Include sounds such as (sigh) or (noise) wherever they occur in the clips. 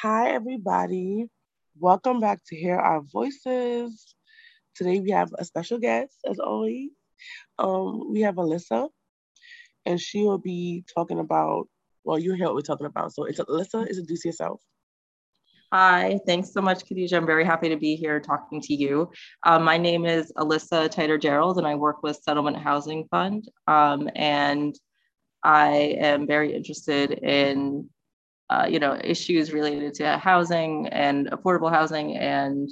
Hi, everybody. Welcome back to Hear Our Voices. Today we have a special guest, as always. Um, we have Alyssa, and she will be talking about, well, you hear what we're talking about. So, it's Alyssa, introduce yourself. Hi, thanks so much, Khadija. I'm very happy to be here talking to you. Um, my name is Alyssa Titer Gerald, and I work with Settlement Housing Fund. Um, and I am very interested in, uh, you know, issues related to housing and affordable housing, and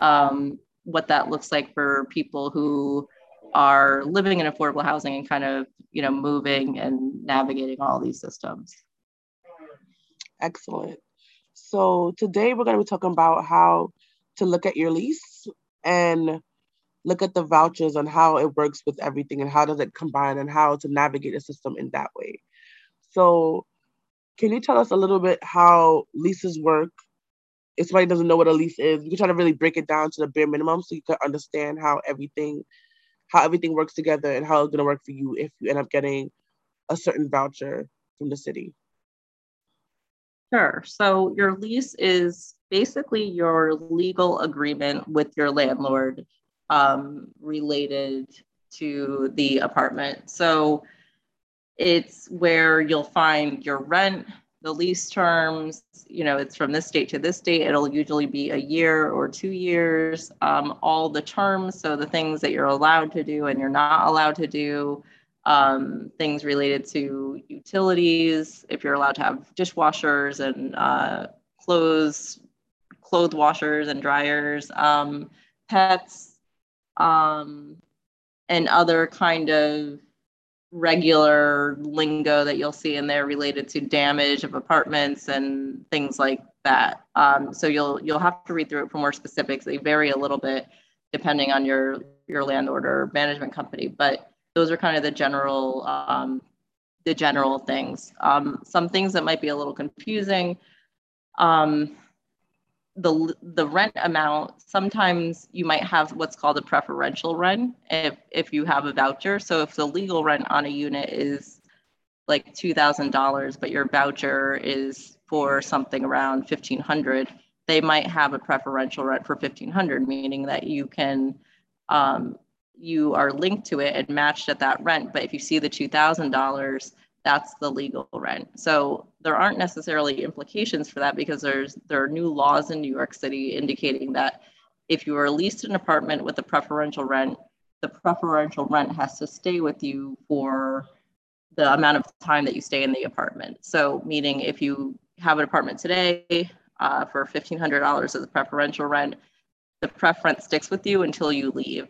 um, what that looks like for people who are living in affordable housing and kind of, you know, moving and navigating all these systems. Excellent. So today we're going to be talking about how to look at your lease and look at the vouchers and how it works with everything and how does it combine and how to navigate the system in that way. So can you tell us a little bit how leases work? If somebody doesn't know what a lease is, you can try to really break it down to the bare minimum so you can understand how everything how everything works together and how it's going to work for you if you end up getting a certain voucher from the city. Sure. So your lease is basically your legal agreement with your landlord um, related to the apartment. So it's where you'll find your rent, the lease terms, you know, it's from this date to this date. It'll usually be a year or two years, um, all the terms. So the things that you're allowed to do and you're not allowed to do, um, things related to utilities, if you're allowed to have dishwashers and uh, clothes, clothes washers and dryers, um, pets, um, and other kind of regular lingo that you'll see in there related to damage of apartments and things like that. Um, so you'll you'll have to read through it for more specifics. They vary a little bit depending on your your landlord or management company, but those are kind of the general um, the general things. Um, some things that might be a little confusing. Um, the the rent amount sometimes you might have what's called a preferential rent if if you have a voucher. So if the legal rent on a unit is like two thousand dollars, but your voucher is for something around fifteen hundred, they might have a preferential rent for fifteen hundred, meaning that you can um, you are linked to it and matched at that rent. But if you see the $2,000, that's the legal rent. So there aren't necessarily implications for that because there's there are new laws in New York City indicating that if you are leased an apartment with a preferential rent, the preferential rent has to stay with you for the amount of time that you stay in the apartment. So meaning if you have an apartment today uh, for $1,500 as a preferential rent, the preference sticks with you until you leave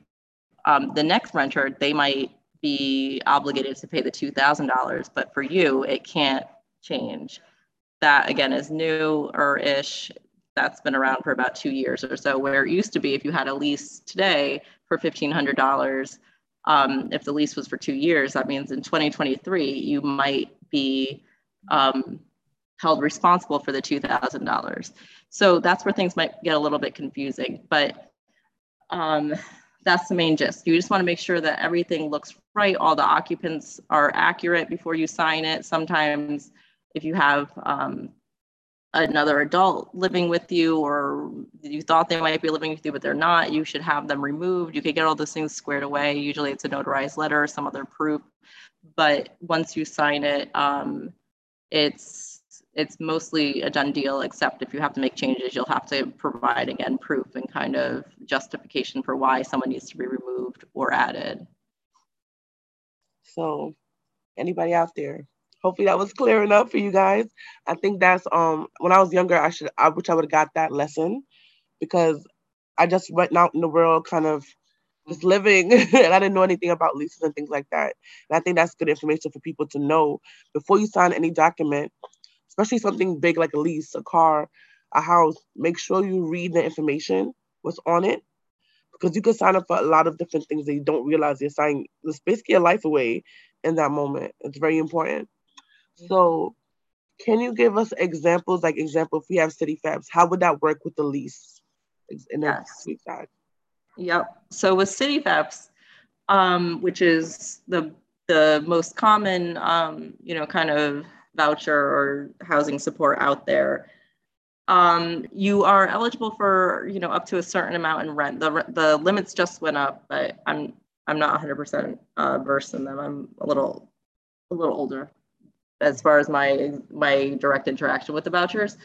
um, the next renter, they might be obligated to pay the $2,000, but for you, it can't change. That again is new or ish. That's been around for about two years or so, where it used to be if you had a lease today for $1,500, um, if the lease was for two years, that means in 2023, you might be um, held responsible for the $2,000. So that's where things might get a little bit confusing. But um, that's the main gist. You just want to make sure that everything looks right, all the occupants are accurate before you sign it. Sometimes if you have um, another adult living with you or you thought they might be living with you but they're not, you should have them removed. You could get all those things squared away. Usually it's a notarized letter or some other proof. But once you sign it, um, it's it's mostly a done deal, except if you have to make changes, you'll have to provide again proof and kind of justification for why someone needs to be removed or added. So, anybody out there? Hopefully that was clear enough for you guys. I think that's um when I was younger, I should I wish I would have got that lesson because I just went out in the world kind of just living (laughs) and I didn't know anything about leases and things like that. And I think that's good information for people to know before you sign any document especially something big like a lease, a car, a house, make sure you read the information, what's on it, because you can sign up for a lot of different things that you don't realize you're signing. It's basically a life away in that moment. It's very important. So, can you give us examples, like example, if we have city CityFEPS, how would that work with the lease? In yes. Yep. So with city CityFEPS, um, which is the the most common, um, you know, kind of voucher or housing support out there. Um, you are eligible for, you know, up to a certain amount in rent. The, the limits just went up, but I'm I'm not 100% uh, versed in them. I'm a little a little older as far as my my direct interaction with the vouchers.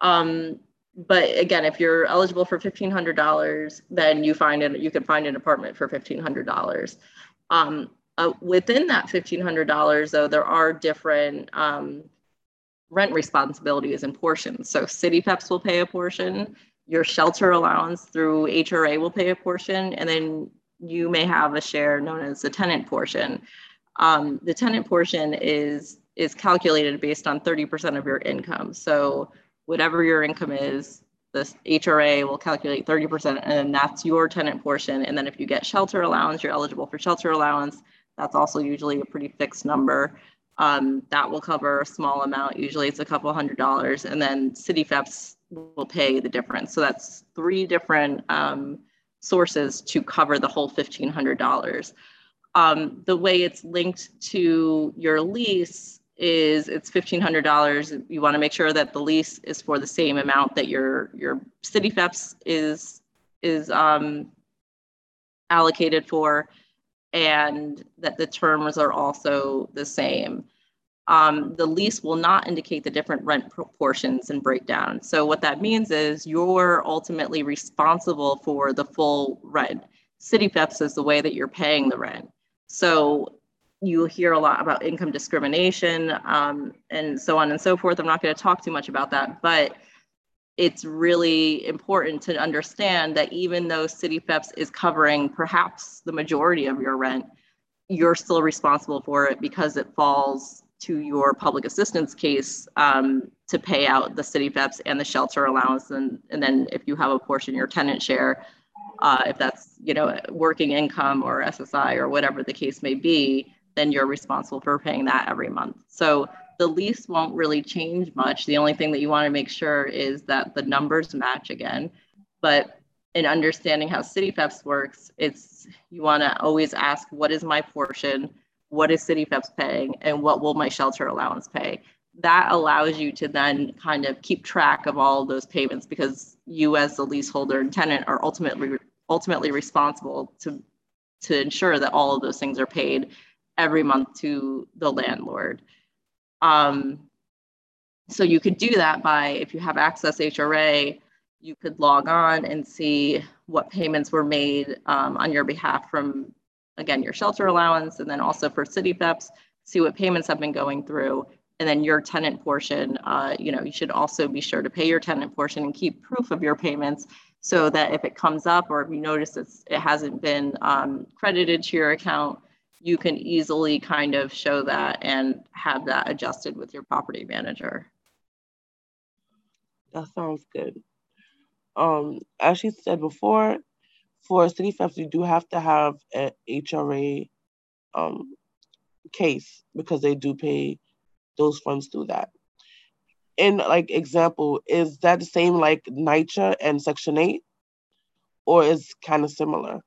Um, but again, if you're eligible for $1,500, then you find it, you can find an apartment for $1,500. Um, uh, within that $1,500, though, there are different um, rent responsibilities and portions. So CityFEPS will pay a portion, your shelter allowance through HRA will pay a portion, and then you may have a share known as the tenant portion. Um, the tenant portion is is calculated based on 30% of your income. So whatever your income is, this HRA will calculate 30% and that's your tenant portion. And then if you get shelter allowance, you're eligible for shelter allowance. That's also usually a pretty fixed number. Um, that will cover a small amount. Usually it's a couple hundred dollars. And then CityFEPS will pay the difference. So that's three different um, sources to cover the whole $1,500. Um, the way it's linked to your lease is it's $1,500. You want to make sure that the lease is for the same amount that your, your CityFEPS is, is um, allocated for and that the terms are also the same. Um, the lease will not indicate the different rent proportions and breakdown. So what that means is you're ultimately responsible for the full rent. CityFEPS is the way that you're paying the rent. So you hear a lot about income discrimination um, and so on and so forth. I'm not going to talk too much about that, but it's really important to understand that even though City CityFEPS is covering perhaps the majority of your rent, you're still responsible for it because it falls to your public assistance case um, to pay out the CityFEPS and the shelter allowance. And, and then if you have a portion, your tenant share, uh, if that's you know working income or SSI or whatever the case may be, then you're responsible for paying that every month. So the lease won't really change much. The only thing that you want to make sure is that the numbers match again. But in understanding how city CityFEPS works, it's you want to always ask what is my portion, what is city CityFEPS paying, and what will my shelter allowance pay. That allows you to then kind of keep track of all of those payments because you as the leaseholder and tenant are ultimately ultimately responsible to to ensure that all of those things are paid every month to the landlord. Um, so you could do that by, if you have access HRA, you could log on and see what payments were made um, on your behalf from, again, your shelter allowance, and then also for CityFEPS, see what payments have been going through. And then your tenant portion, uh, you know, you should also be sure to pay your tenant portion and keep proof of your payments so that if it comes up or if you notice it hasn't been um, credited to your account, you can easily kind of show that and have that adjusted with your property manager. That sounds good. Um, as she said before, for city CityFEPS, you do have to have an HRA um, case because they do pay those funds through that. In like example, is that the same like NYCHA and Section 8? Or is kind of similar?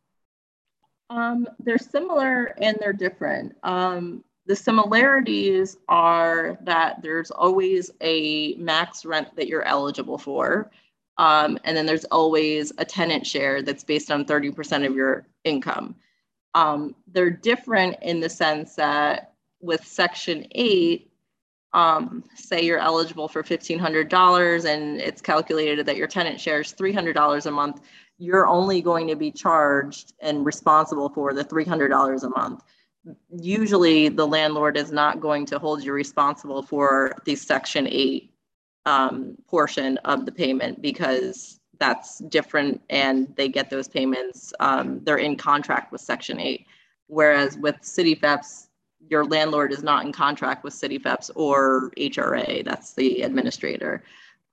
Um, they're similar and they're different. Um, the similarities are that there's always a max rent that you're eligible for. Um, and then there's always a tenant share that's based on 30% of your income. Um, they're different in the sense that with Section 8, um, say you're eligible for $1,500 and it's calculated that your tenant shares $300 a month, you're only going to be charged and responsible for the $300 a month. Usually, the landlord is not going to hold you responsible for the Section 8 um, portion of the payment because that's different and they get those payments. Um, they're in contract with Section 8. Whereas with CityFEPS, your landlord is not in contract with CityFEPS or HRA, that's the administrator.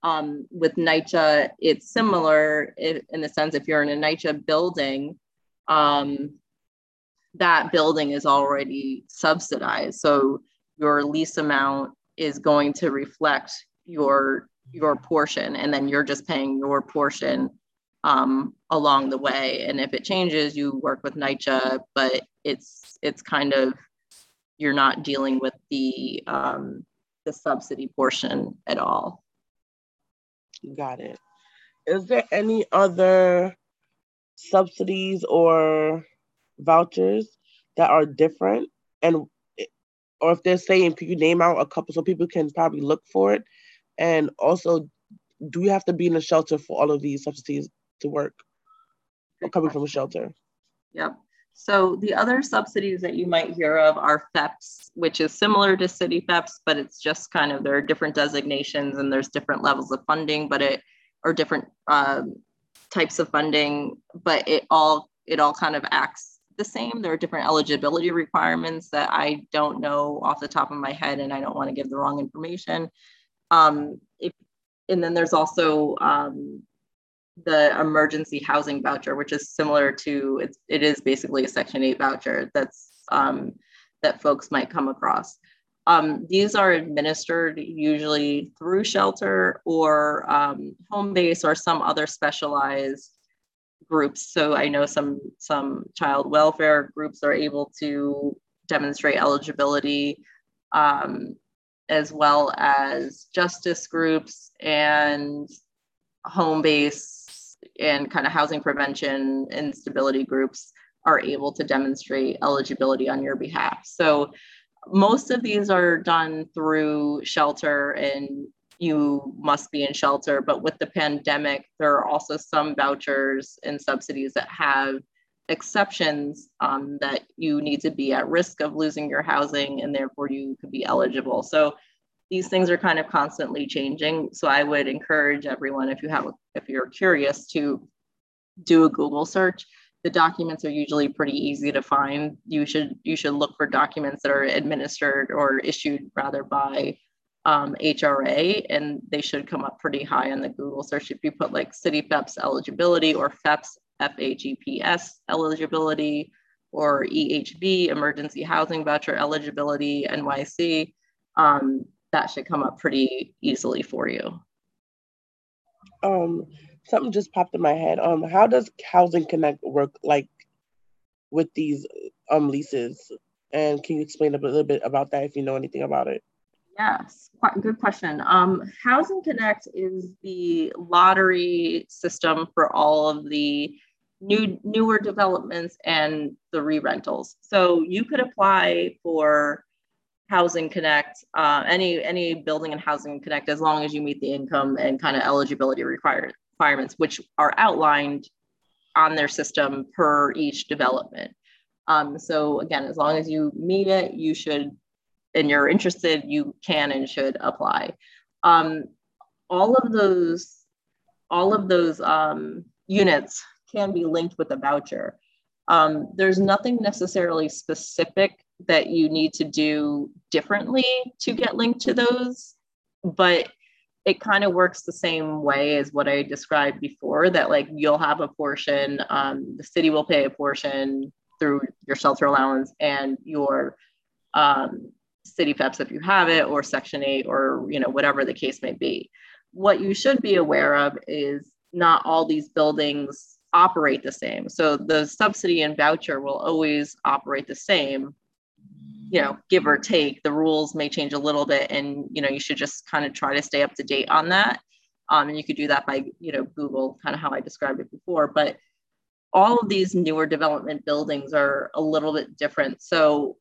Um, with NYCHA, it's similar in the sense if you're in a NYCHA building, um, that building is already subsidized. So your lease amount is going to reflect your your portion, and then you're just paying your portion um, along the way. And if it changes, you work with NYCHA, but it's it's kind of you're not dealing with the um, the subsidy portion at all. Got it. Is there any other subsidies or vouchers that are different? And or if they're saying, you name out a couple so people can probably look for it? And also, do you have to be in a shelter for all of these subsidies to work? Or coming from a shelter? Yep. So the other subsidies that you might hear of are FEPS, which is similar to city FEPS, but it's just kind of there are different designations and there's different levels of funding, but it or different um, types of funding, but it all it all kind of acts the same. There are different eligibility requirements that I don't know off the top of my head, and I don't want to give the wrong information. Um, if, and then there's also um, the emergency housing voucher, which is similar to it's, it is basically a Section 8 voucher that's um, that folks might come across. Um, these are administered usually through shelter or um, home base or some other specialized groups. So I know some some child welfare groups are able to demonstrate eligibility, um, as well as justice groups and home base and kind of housing prevention instability groups are able to demonstrate eligibility on your behalf. So most of these are done through shelter and you must be in shelter. But with the pandemic, there are also some vouchers and subsidies that have exceptions um, that you need to be at risk of losing your housing and therefore you could be eligible. So these things are kind of constantly changing. So I would encourage everyone, if you have, if you're curious, to do a Google search. The documents are usually pretty easy to find. You should you should look for documents that are administered or issued rather by um, HRA, and they should come up pretty high on the Google search. If you put like City FEPS eligibility or FEPS FHEPS eligibility or EHV emergency housing voucher eligibility NYC, um, that should come up pretty easily for you. Um, something just popped in my head. Um, how does Housing Connect work like with these um leases? And can you explain a little bit about that if you know anything about it? Yes, quite good question. Um, Housing Connect is the lottery system for all of the new newer developments and the re-rentals. So you could apply for Housing Connect, uh, any any building and Housing Connect, as long as you meet the income and kind of eligibility required, requirements, which are outlined on their system per each development. Um, so again, as long as you meet it, you should, and you're interested, you can and should apply. Um, all of those, all of those um, units can be linked with a voucher. Um, there's nothing necessarily specific that you need to do differently to get linked to those, but it kind of works the same way as what I described before that like you'll have a portion, um, the city will pay a portion through your shelter allowance and your um, city FEPS if you have it, or Section 8, or you know, whatever the case may be. What you should be aware of is not all these buildings operate the same. So the subsidy and voucher will always operate the same, you know, give or take. The rules may change a little bit, and you know, you should just kind of try to stay up to date on that. Um, and you could do that by, you know, Google, kind of how I described it before. But all of these newer development buildings are a little bit different. So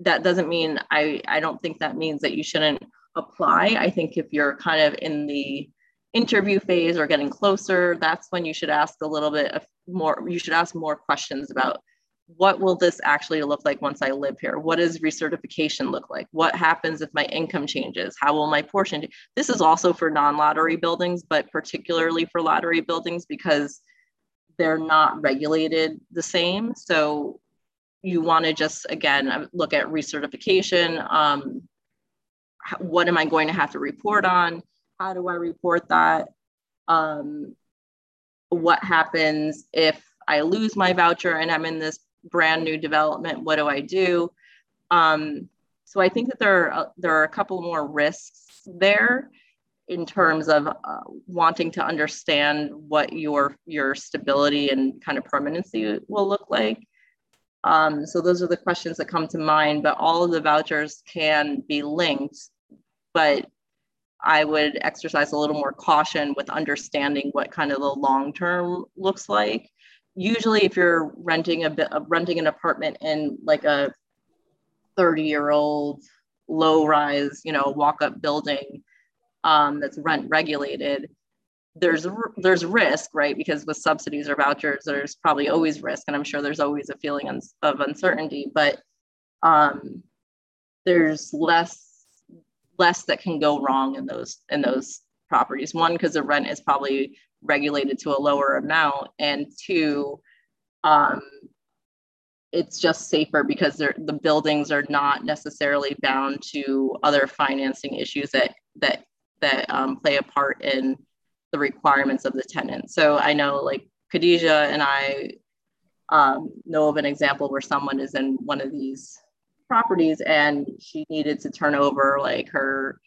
that doesn't mean I, I don't think that means that you shouldn't apply. I think if you're kind of in the interview phase or getting closer, that's when you should ask a little bit of more, you should ask more questions about what will this actually look like once I live here? What does recertification look like? What happens if my income changes? How will my portion? This is also for non-lottery buildings, but particularly for lottery buildings because they're not regulated the same. So you want to just again um, look at recertification. Um, what am I going to have to report on? How do I report that? Um, what happens if I lose my voucher and I'm in this brand new development? What do I do? Um, so I think that there are, there are a couple more risks there in terms of uh, wanting to understand what your your stability and kind of permanency will look like. Um, so those are the questions that come to mind, but all of the vouchers can be linked, but I would exercise a little more caution with understanding what kind of the long term looks like. Usually, if you're renting a renting an apartment in like a 30 year old low rise, you know, walk up building um, that's rent regulated, there's there's risk, right? Because with subsidies or vouchers, there's probably always risk, and I'm sure there's always a feeling of uncertainty. But um, there's less less that can go wrong in those in those properties. One, because the rent is probably regulated to a lower amount, and two, um, it's just safer because the buildings are not necessarily bound to other financing issues that that that um, play a part in the requirements of the tenant. So I know like Khadijah and I um, know of an example where someone is in one of these properties and she needed to turn over like her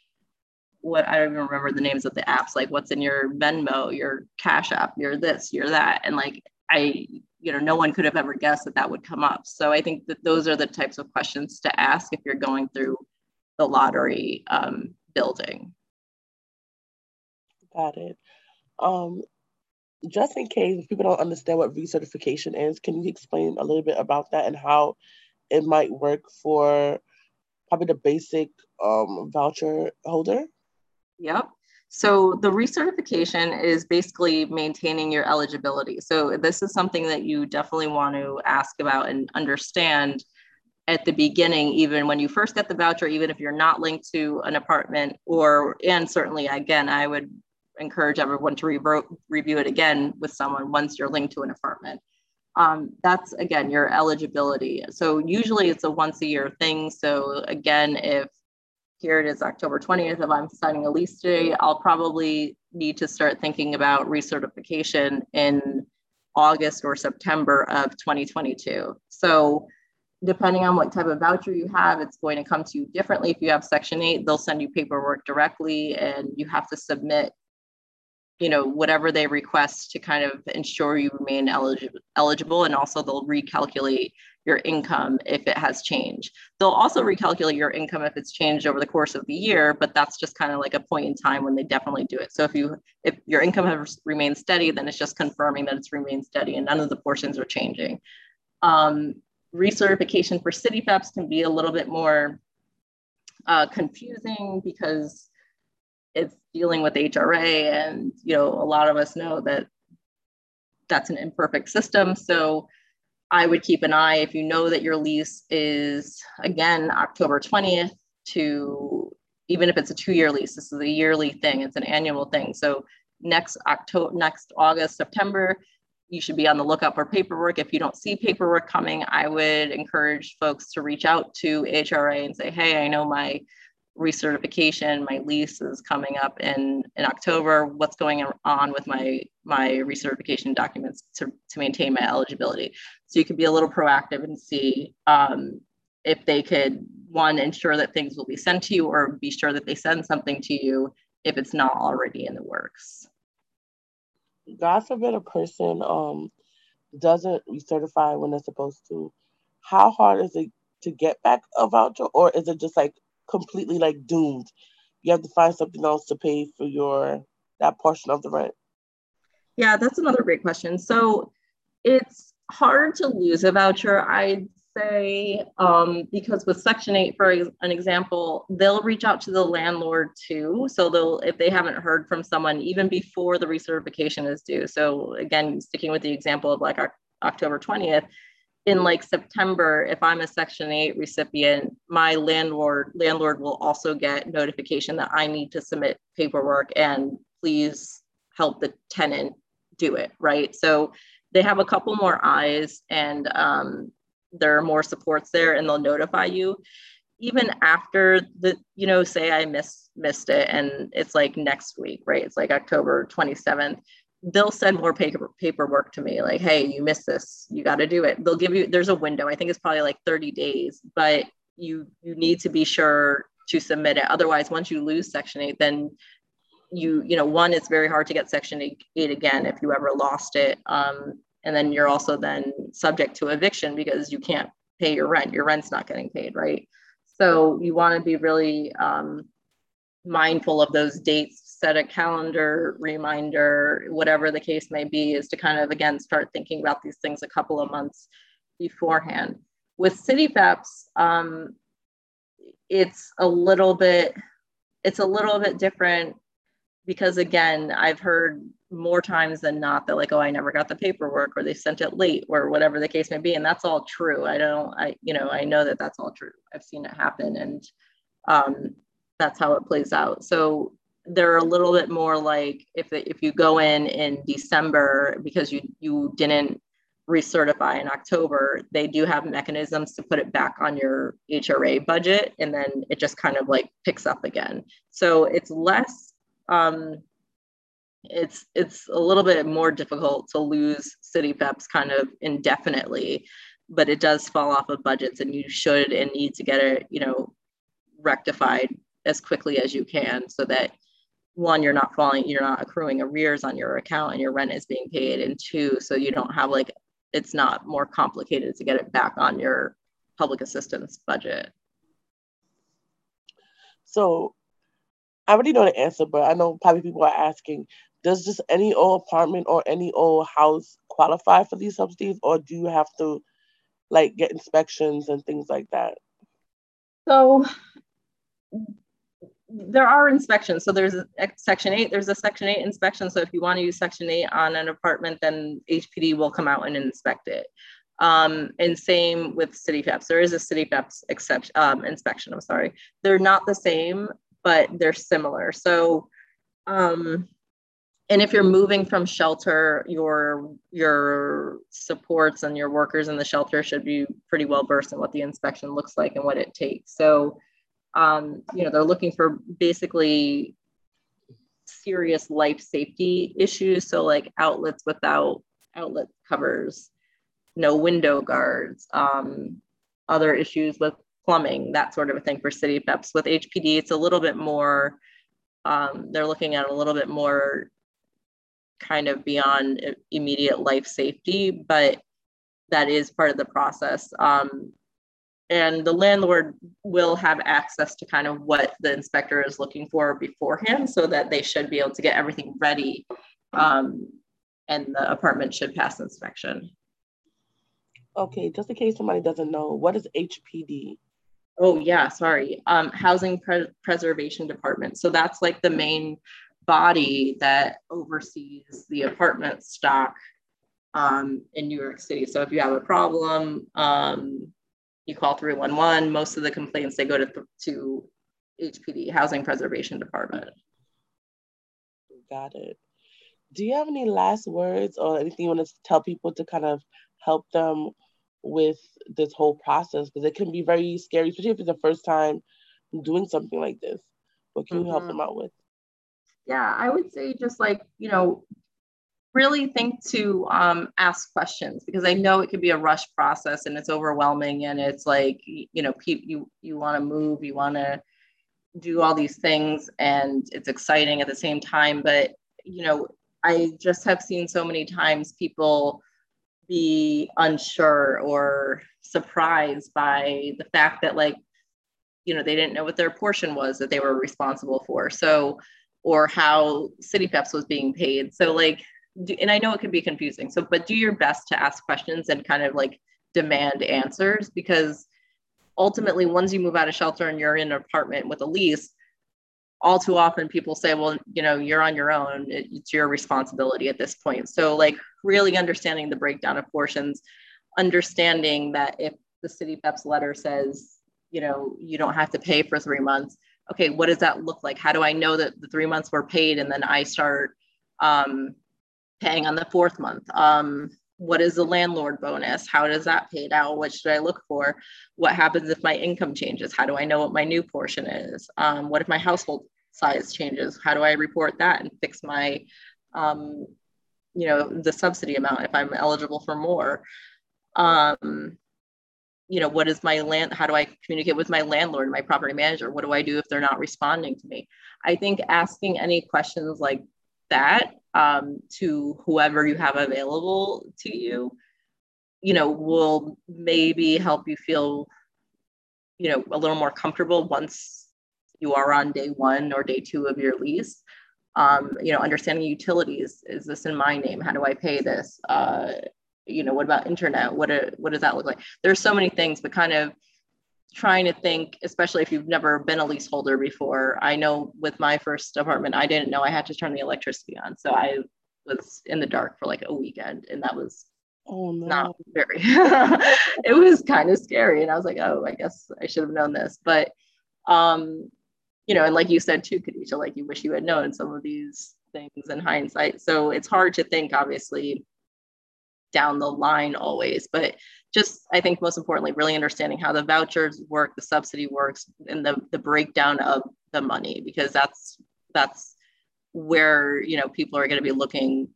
what I don't even remember the names of the apps, like what's in your Venmo, your Cash App, your this, your that. And like I, you know, no one could have ever guessed that that would come up. So I think that those are the types of questions to ask if you're going through the lottery um, building. Got it. Um, just in case people don't understand what recertification is, can you explain a little bit about that and how it might work for probably the basic um, voucher holder? Yep. So the recertification is basically maintaining your eligibility. So this is something that you definitely want to ask about and understand at the beginning, even when you first get the voucher, even if you're not linked to an apartment or, and certainly again, I would encourage everyone to re- review it again with someone once you're linked to an apartment. Um, that's again your eligibility. So usually it's a once a year thing. So again, if here it is October 20th, if I'm signing a lease today, I'll probably need to start thinking about recertification in August or September of 2022. So depending on what type of voucher you have, it's going to come to you differently. If you have Section 8, they'll send you paperwork directly and you have to submit you know whatever they request to kind of ensure you remain eligible eligible and also they'll recalculate your income if it has changed. They'll also recalculate your income if it's changed over the course of the year but that's just kind of like a point in time when they definitely do it. So if you if your income has remained steady then it's just confirming that it's remained steady and none of the portions are changing. Um, recertification for CityFEPs can be a little bit more uh, confusing because it's dealing with HRA, and you know, a lot of us know that that's an imperfect system. So I would keep an eye if you know that your lease is again October 20th to even if it's a two-year lease, this is a yearly thing, it's an annual thing. So next October, next August, September, you should be on the lookout for paperwork. If you don't see paperwork coming, I would encourage folks to reach out to HRA and say, hey, I know my recertification. My lease is coming up in, in October. What's going on with my, my recertification documents to, to maintain my eligibility? So you could be a little proactive and see um, if they could, one, ensure that things will be sent to you or be sure that they send something to you if it's not already in the works. God forbid a person um, doesn't recertify when they're supposed to. How hard is it to get back a voucher, or is it just like completely like doomed. You have to find something else to pay for your that portion of the rent. Yeah, that's another great question. So it's hard to lose a voucher, I'd say, um, because with Section 8, for an example, they'll reach out to the landlord too. So they'll, if they haven't heard from someone even before the recertification is due. So again, sticking with the example of like our October 20th, in like September, if I'm a Section 8 recipient, my landlord landlord will also get notification that I need to submit paperwork and please help the tenant do it, right? So they have a couple more eyes and um, there are more supports there and they'll notify you. Even after the, you know, say I miss missed it and it's like next week, right? It's like October 27th they'll send more paper paperwork to me like hey you missed this. You got to do it. They'll give you there's a window. I think it's probably like 30 days but you you need to be sure to submit it. Otherwise once you lose section 8 then you you know one it's very hard to get section 8, 8 again if you ever lost it um, and then you're also then subject to eviction because you can't pay your rent. Your rent's not getting paid right? So you want to be really um, mindful of those dates set a calendar reminder whatever the case may be is to kind of again start thinking about these things a couple of months beforehand. With CityFEPs um, it's a little bit it's a little bit different because again i've heard more times than not that like oh i never got the paperwork or they sent it late or whatever the case may be and that's all true. I don't i you know i know that that's all true. I've seen it happen and um, that's how it plays out. So they're a little bit more like if, if you go in in december because you you didn't recertify in october they do have mechanisms to put it back on your hra budget and then it just kind of like picks up again. So it's less um, it's it's a little bit more difficult to lose CityFEPs kind of indefinitely, but it does fall off of budgets, and you should and need to get it, you know, rectified as quickly as you can, so that one, you're not falling, you're not accruing arrears on your account, and your rent is being paid, and two, so you don't have like it's not more complicated to get it back on your public assistance budget. So I already know the answer, but I know probably people are asking, does just any old apartment or any old house qualify for these subsidies, or do you have to like get inspections and things like that? So there are inspections. So there's a section eight, there's a section eight inspection. So if you want to use section eight on an apartment, then HPD will come out and inspect it. Um, and same with CityFEPs. There is a CityFEPs exception um, inspection. I'm sorry. They're not the same but they're similar. So, um, and if you're moving from shelter, your your supports and your workers in the shelter should be pretty well versed in what the inspection looks like and what it takes. So, um, you know, they're looking for basically serious life safety issues. So, like outlets without outlet covers, no window guards, um, other issues with plumbing, that sort of a thing for CityFEPs. With HPD, it's a little bit more, um, they're looking at a little bit more kind of beyond immediate life safety, but that is part of the process. Um, and the landlord will have access to kind of what the inspector is looking for beforehand so that they should be able to get everything ready um, and the apartment should pass inspection. Okay, just in case somebody doesn't know, what is HPD? Oh yeah, sorry. Um, Housing Pre- Preservation Department. So that's like the main body that oversees the apartment stock um, in New York City. So if you have a problem, um, you call 311. Most of the complaints they go to to HPD, Housing Preservation Department. Got it. Do you have any last words or anything you want to tell people to kind of help them with this whole process because it can be very scary, especially if it's the first time doing something like this. What can mm-hmm. you help mm-hmm. them out with? Yeah, I would say just like, you know, really think to um, ask questions because I know it can be a rush process and it's overwhelming and it's like, you know, pe- you, you want to move, you want to do all these things and it's exciting at the same time. But, you know, I just have seen so many times people be unsure or surprised by the fact that like you know they didn't know what their portion was that they were responsible for so or how CityFEPs was being paid so like do, and i know it can be confusing. So but do your best to ask questions and kind of like demand answers because ultimately once you move out of shelter and you're in an apartment with a lease all too often people say well you know you're on your own. It, it's your responsibility at this point. So like really understanding the breakdown of portions understanding that if the CityFEPs letter says you know you don't have to pay for three months okay what does that look like? How do i know that the three months were paid and then i start um, paying on the fourth month. Um, what is the landlord bonus? How does that paid out what should i look for? What happens if my income changes? How do i know what my new portion is? Um, what if my household size changes? How do i report that and fix my um, you know the subsidy amount if i'm eligible for more? Um, you know what is my land how do i communicate with my landlord my property manager? What do i do if they're not responding to me? I think asking any questions like that um, to whoever you have available to you, you know, will maybe help you feel, you know, a little more comfortable once you are on day one or day two of your lease. Um, you know, understanding utilities. Is this in my name? How do I pay this? Uh, you know, what about internet? What, a, what does that look like? There's so many things, but kind of trying to think, especially if you've never been a leaseholder before. I know with my first apartment, I didn't know I had to turn the electricity on. So I was in the dark for like a weekend and that was oh, no. not very, (laughs) it was kind of scary. And I was like, oh, I guess I should have known this. But, um, you know, and like you said too, Khadijah, like you wish you had known some of these things in hindsight. So it's hard to think, obviously, down the line always but just i think most importantly really understanding how the vouchers work the subsidy works and the, the breakdown of the money because that's that's where you know people are going to be looking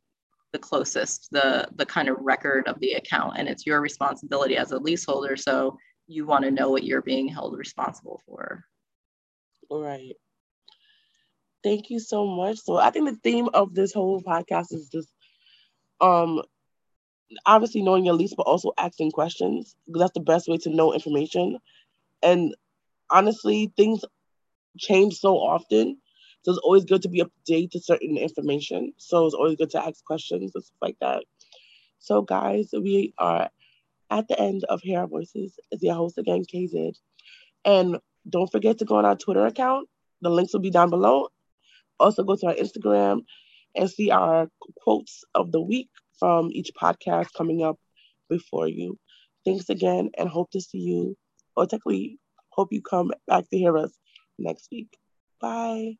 the closest the the kind of record of the account and it's your responsibility as a leaseholder so you want to know what you're being held responsible for. All right. Thank you so much. So i think the theme of this whole podcast is just um obviously knowing your lease, but also asking questions because that's the best way to know information. And honestly, things change so often. So it's always good to be up to date to certain information. So it's always good to ask questions and stuff like that. So guys, we are at the end of Our Voices. It's your host again, KZ. And don't forget to go on our Twitter account. The links will be down below. Also go to our Instagram and see our quotes of the week from each podcast coming up before you. Thanks again and hope to see you, or technically, hope you come back to hear us next week. Bye.